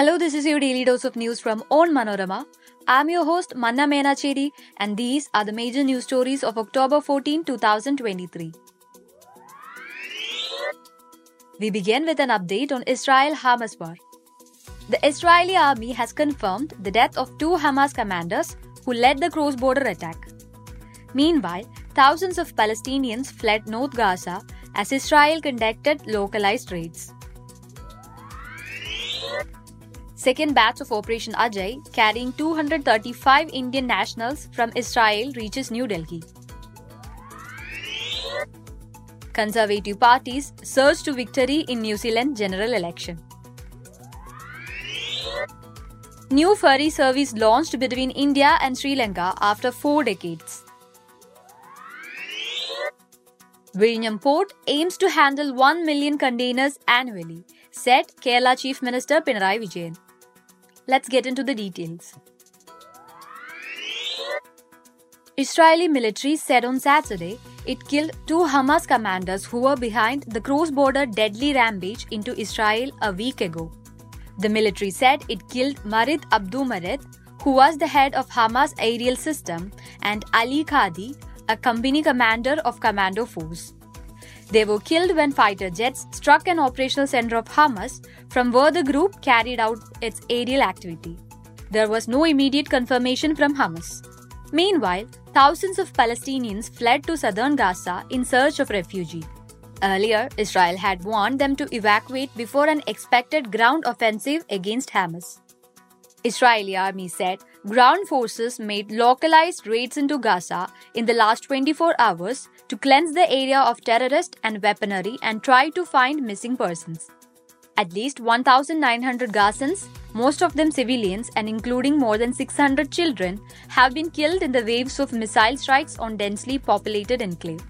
Hello, this is your daily dose of news from Onmanorama. I'm your host Manna Menacheri, and these are the major news stories of October 14, 2023. We begin with an update on Israel Hamas war. The Israeli army has confirmed the death of two Hamas commanders who led the cross border attack. Meanwhile, thousands of Palestinians fled North Gaza as Israel conducted localized raids. Second batch of Operation Ajay, carrying 235 Indian nationals from Israel, reaches New Delhi. Conservative parties surge to victory in New Zealand general election. New ferry service launched between India and Sri Lanka after four decades. Vizhinjam Port aims to handle 1 million containers annually, said Kerala Chief Minister Pinarayi Vijayan. Let's get into the details. Israeli military said on Saturday it killed two Hamas commanders who were behind the cross-border deadly rampage into Israel a week ago. The military said it killed Murad Abu Murad, who was the head of Hamas aerial system, and Ali Khadi, a company commander of commando force. They were killed when fighter jets struck an operational center of Hamas from where the group carried out its aerial activity. There was no immediate confirmation from Hamas. Meanwhile, thousands of Palestinians fled to southern Gaza in search of refuge. Earlier, Israel had warned them to evacuate before an expected ground offensive against Hamas. Israeli army said ground forces made localized raids into Gaza in the last 24 hours to cleanse the area of terrorists and weaponry and try to find missing persons. At least 1,900 Gazans, most of them civilians and including more than 600 children, have been killed in the waves of missile strikes on densely populated enclave.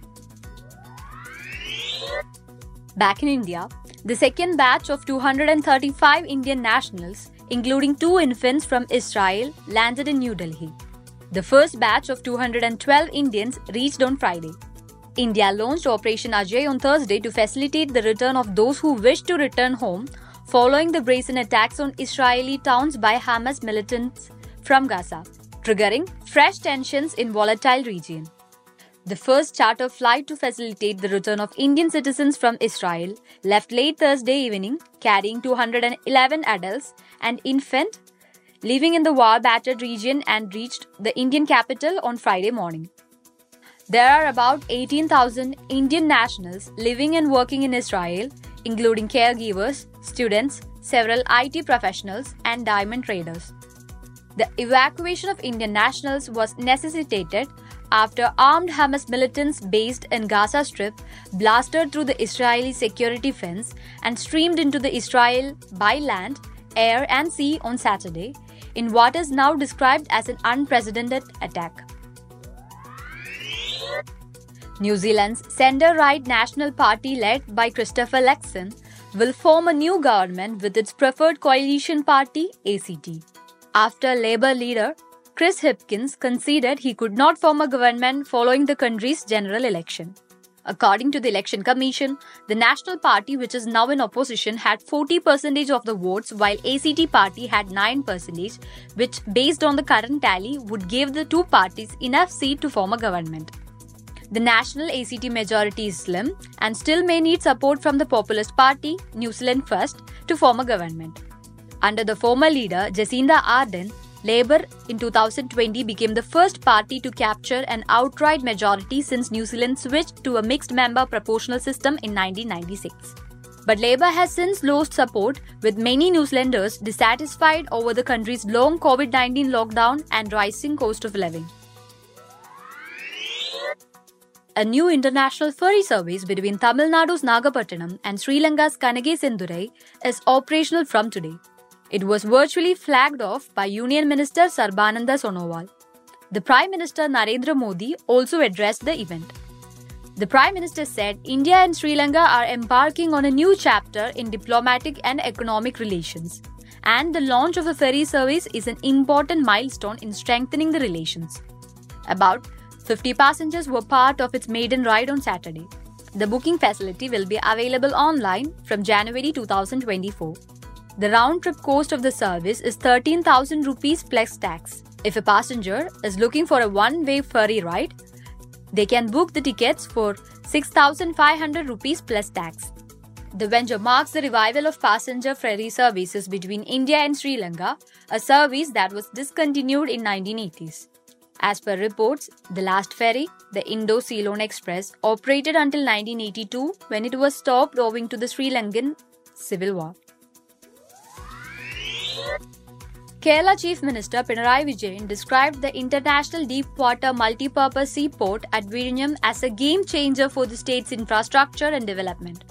Back in India, the second batch of 235 Indian nationals, including two infants from Israel, landed in New Delhi. The first batch of 212 Indians reached on Friday. India launched Operation Ajay on Thursday to facilitate the return of those who wish to return home following the brazen attacks on Israeli towns by Hamas militants from Gaza, triggering fresh tensions in volatile region. The first charter flight to facilitate the return of Indian citizens from Israel left late Thursday evening, carrying 211 adults and infant living in the war-battered region and reached the Indian capital on Friday morning. There are about 18,000 Indian nationals living and working in Israel, including caregivers, students, several IT professionals, and diamond traders. The evacuation of Indian nationals was necessitated after armed Hamas militants based in Gaza Strip blasted through the Israeli security fence and streamed into the Israel by land, air, and sea on Saturday in what is now described as an unprecedented attack. New Zealand's centre right National Party, led by Christopher Luxon, will form a new government with its preferred coalition party, ACT. After Labour leader Chris Hipkins conceded he could not form a government following the country's general election. According to the Election Commission, the National Party, which is now in opposition, had 40% of the votes, while ACT Party had 9%, which, based on the current tally, would give the two parties enough seat to form a government. The national ACT majority is slim and still may need support from the Populist Party, New Zealand First, to form a government. Under the former leader, Jacinda Ardern, Labour in 2020 became the first party to capture an outright majority since New Zealand switched to a mixed member proportional system in 1996. But Labour has since lost support, with many New Zealanders dissatisfied over the country's long COVID 19 lockdown and rising cost of living. A new international ferry service between Tamil Nadu's Nagapattinam and Sri Lanka's Kankesanthurai is operational from today. It was virtually flagged off by Union Minister Sarbananda Sonowal. The Prime Minister Narendra Modi also addressed the event. The Prime Minister said India and Sri Lanka are embarking on a new chapter in diplomatic and economic relations, and the launch of the ferry service is an important milestone in strengthening the relations. About 50 passengers were part of its maiden ride on Saturday. The booking facility will be available online from January 2024. The round trip cost of the service is 13,000 rupees plus tax. If a passenger is looking for a one way ferry ride, they can book the tickets for 6,500 rupees plus tax. The venture marks the revival of passenger ferry services between India and Sri Lanka, a service that was discontinued in 1980s. As per reports, the last ferry, the Indo-Ceylon Express, operated until 1982 when it was stopped owing to the Sri Lankan civil war. Kerala Chief Minister Pinarayi Vijayan described the international deep-water multi-purpose seaport at Vizhinjam as a game changer for the state's infrastructure and development.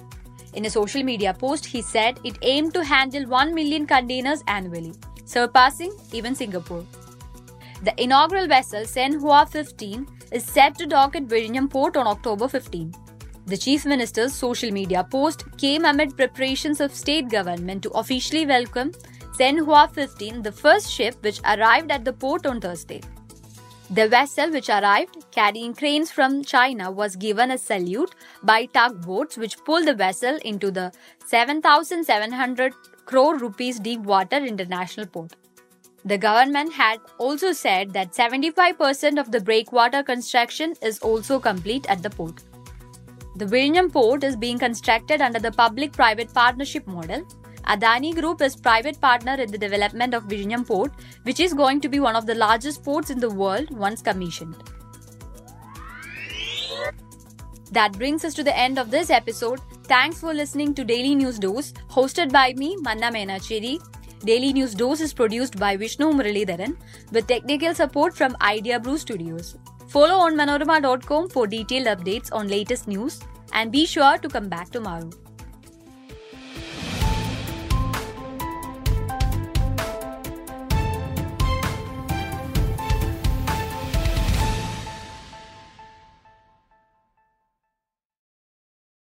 In a social media post, he said it aimed to handle 1 million containers annually, surpassing even Singapore. The inaugural vessel Zhen Hua 15 is set to dock at Vizhinjam port on October 15. The Chief Minister's social media post came amid preparations of state government to officially welcome Zhen Hua 15, the first ship which arrived at the port on Thursday. The vessel which arrived carrying cranes from China was given a salute by tugboats which pulled the vessel into the 7700 crore rupees deep water international port. The government had also said that 75% of the breakwater construction is also complete at the port. The Vizhinjam port is being constructed under the public private partnership model Adani Group is private partner in the development of Vizhinjam port, which is going to be one of the largest ports in the world once commissioned. That brings us to the end of this episode. Thanks for listening to Daily News Dose, hosted by me, Manna Menacheri. Daily News Dose is produced by Vishnu Muralidharan with technical support from Idea Brew Studios. Follow on manorama.com for detailed updates on latest news and be sure to come back tomorrow.